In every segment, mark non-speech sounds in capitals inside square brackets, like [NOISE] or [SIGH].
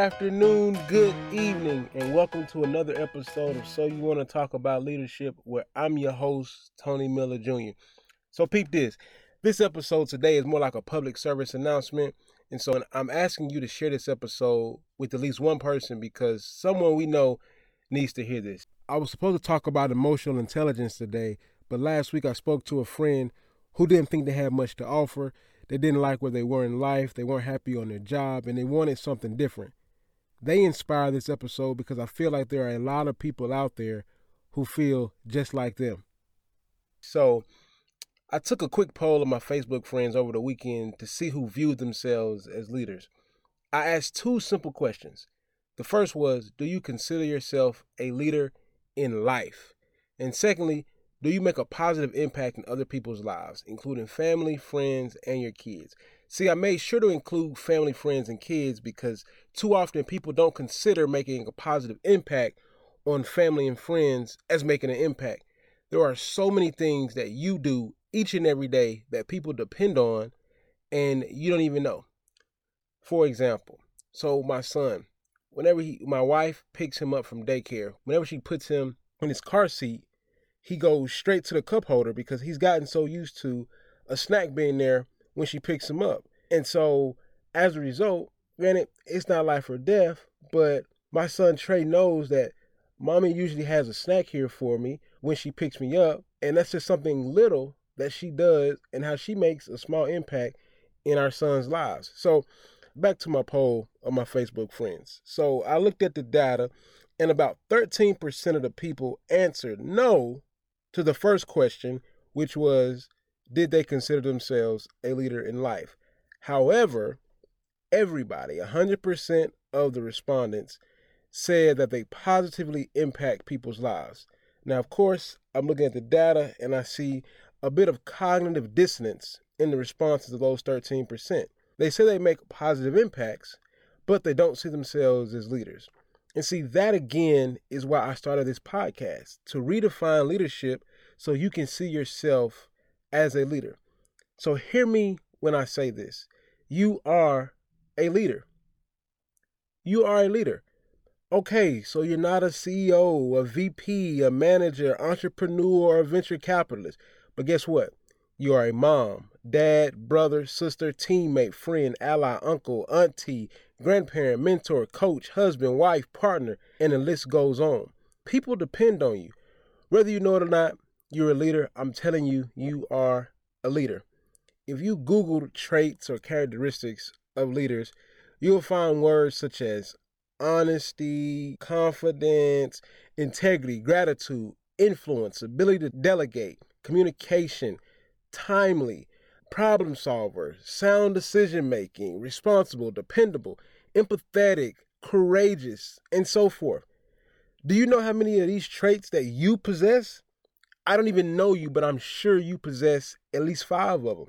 afternoon, good evening, and welcome to another episode of So You Want to Talk About Leadership, where I'm your host, Tony Miller Jr. So, peep this. This episode today is more like a public service announcement. And so I'm asking you to share this episode with at least one person because someone we know needs to hear this. I was supposed to talk about emotional intelligence today, but last week I spoke to a friend who didn't think they had much to offer. They didn't like where they were in life, they weren't happy on their job, and they wanted something different. They inspire this episode because I feel like there are a lot of people out there who feel just like them. So, I took a quick poll of my Facebook friends over the weekend to see who viewed themselves as leaders. I asked two simple questions. The first was Do you consider yourself a leader in life? And secondly, do you make a positive impact in other people's lives, including family, friends, and your kids? See, I made sure to include family, friends, and kids because too often people don't consider making a positive impact on family and friends as making an impact. There are so many things that you do each and every day that people depend on and you don't even know. For example, so my son, whenever he my wife picks him up from daycare, whenever she puts him in his car seat, he goes straight to the cup holder because he's gotten so used to a snack being there when she picks him up. And so as a result, granted, it's not life or death, but my son Trey knows that mommy usually has a snack here for me when she picks me up. And that's just something little that she does and how she makes a small impact in our son's lives. So back to my poll of my Facebook friends. So I looked at the data and about 13% of the people answered no to the first question, which was did they consider themselves a leader in life? However, everybody, 100% of the respondents, said that they positively impact people's lives. Now, of course, I'm looking at the data and I see a bit of cognitive dissonance in the responses of those 13%. They say they make positive impacts, but they don't see themselves as leaders. And see, that again is why I started this podcast to redefine leadership so you can see yourself as a leader. So, hear me when I say this you are a leader. You are a leader. Okay, so you're not a CEO, a VP, a manager, entrepreneur, or a venture capitalist. But guess what? You are a mom, dad, brother, sister, teammate, friend, ally, uncle, auntie, grandparent, mentor, coach, husband, wife, partner, and the list goes on. People depend on you. Whether you know it or not, you're a leader. I'm telling you, you are a leader. If you Google traits or characteristics of leaders, you'll find words such as honesty, confidence, integrity, gratitude, influence, ability to delegate, communication, timely, problem solver, sound decision making, responsible, dependable, empathetic, courageous, and so forth. Do you know how many of these traits that you possess? I don't even know you, but I'm sure you possess at least five of them.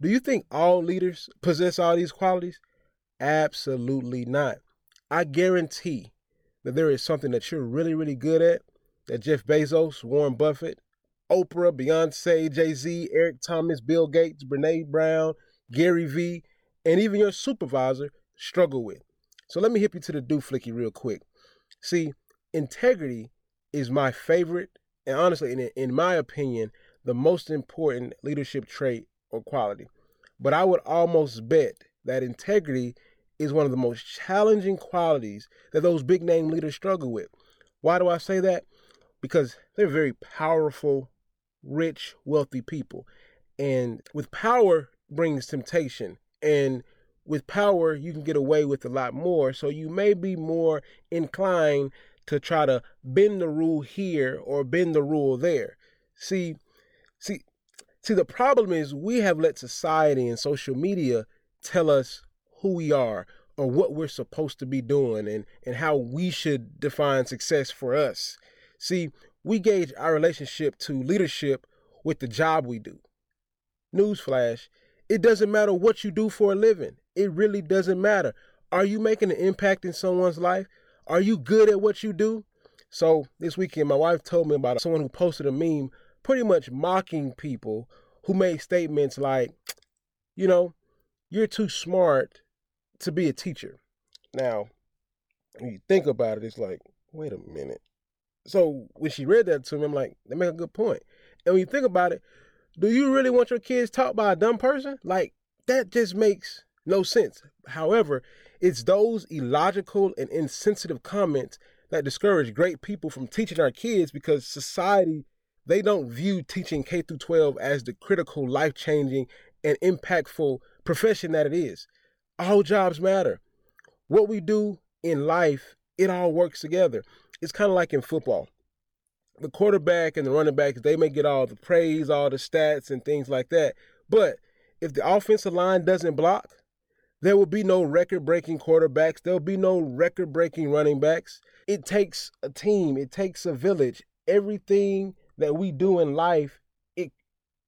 Do you think all leaders possess all these qualities? Absolutely not. I guarantee that there is something that you're really, really good at that Jeff Bezos, Warren Buffett, Oprah, Beyonce, Jay Z, Eric Thomas, Bill Gates, Brene Brown, Gary Vee, and even your supervisor struggle with. So let me hit you to the do flicky real quick. See, integrity is my favorite, and honestly, in, in my opinion, the most important leadership trait or quality. But I would almost bet that integrity is one of the most challenging qualities that those big name leaders struggle with. Why do I say that? Because they're very powerful, rich, wealthy people. And with power brings temptation. And with power, you can get away with a lot more. So you may be more inclined to try to bend the rule here or bend the rule there. See, see, see, the problem is we have let society and social media tell us who we are or what we're supposed to be doing and, and how we should define success for us. See, we gauge our relationship to leadership with the job we do. Newsflash, it doesn't matter what you do for a living. It really doesn't matter. Are you making an impact in someone's life? Are you good at what you do? So this weekend, my wife told me about someone who posted a meme pretty much mocking people who made statements like, you know, you're too smart to be a teacher. Now, When you think about it, it's like, wait a minute. So when she read that to me, I'm like, they make a good point. And when you think about it, do you really want your kids taught by a dumb person? Like, that just makes no sense. However, it's those illogical and insensitive comments that discourage great people from teaching our kids because society they don't view teaching K through 12 as the critical, life-changing and impactful profession that it is. All jobs matter. What we do in life, it all works together. It's kind of like in football. The quarterback and the running backs, they may get all the praise, all the stats and things like that. But if the offensive line doesn't block, there will be no record breaking quarterbacks. There'll be no record breaking running backs. It takes a team, it takes a village. Everything that we do in life, it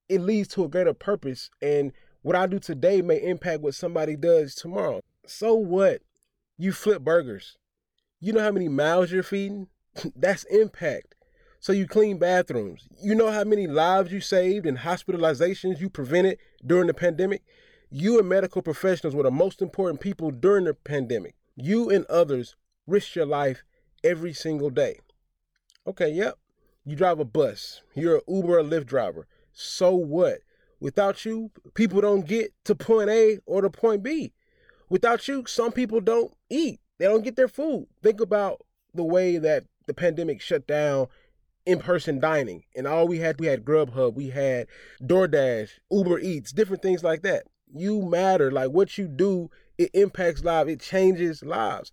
it leads to a greater purpose. And what I do today may impact what somebody does tomorrow. So what? You flip burgers. You know how many mouths you're feeding? [LAUGHS] That's impact. So you clean bathrooms. You know how many lives you saved and hospitalizations you prevented during the pandemic? You and medical professionals were the most important people during the pandemic. You and others risk your life every single day. Okay, yep. You drive a bus. You're an Uber or Lyft driver. So what? Without you, people don't get to point A or to point B. Without you, some people don't eat. They don't get their food. Think about the way that the pandemic shut down in-person dining and all we had we had grubhub we had doordash uber eats different things like that you matter. Like what you do, it impacts lives. It changes lives.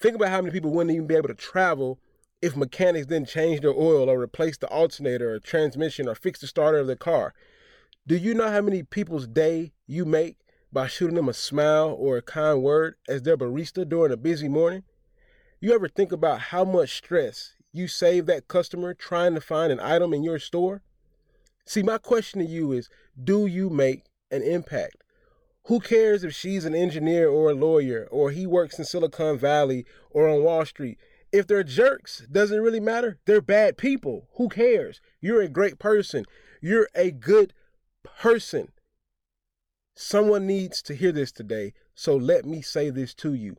Think about how many people wouldn't even be able to travel if mechanics didn't change their oil or replace the alternator or transmission or fix the starter of the car. Do you know how many people's day you make by shooting them a smile or a kind word as their barista during a busy morning? You ever think about how much stress you save that customer trying to find an item in your store? See, my question to you is do you make an impact? Who cares if she's an engineer or a lawyer or he works in Silicon Valley or on Wall Street? If they're jerks, doesn't really matter. They're bad people. Who cares? You're a great person. You're a good person. Someone needs to hear this today, so let me say this to you.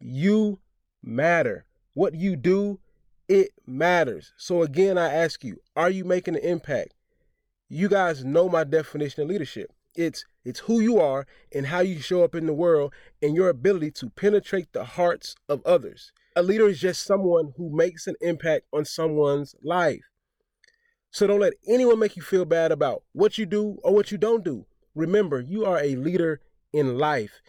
You matter. What you do, it matters. So again, I ask you, are you making an impact? You guys know my definition of leadership. It's it's who you are and how you show up in the world and your ability to penetrate the hearts of others. A leader is just someone who makes an impact on someone's life. So don't let anyone make you feel bad about what you do or what you don't do. Remember, you are a leader in life.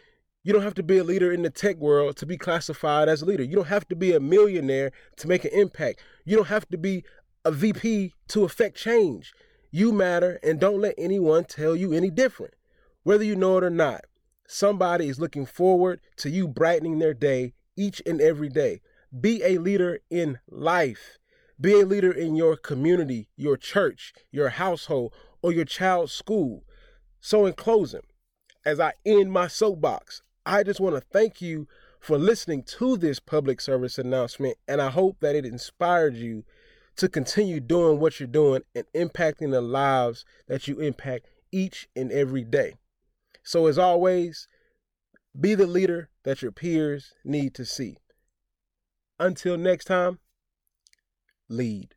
You don't have to be a leader in the tech world to be classified as a leader. You don't have to be a millionaire to make an impact. You don't have to be a VP to affect change. You matter and don't let anyone tell you any different. Whether you know it or not, somebody is looking forward to you brightening their day each and every day. Be a leader in life. Be a leader in your community, your church, your household, or your child's school. So, in closing, as I end my soapbox, I just want to thank you for listening to this public service announcement, and I hope that it inspired you to continue doing what you're doing and impacting the lives that you impact each and every day. So, as always, be the leader that your peers need to see. Until next time, lead.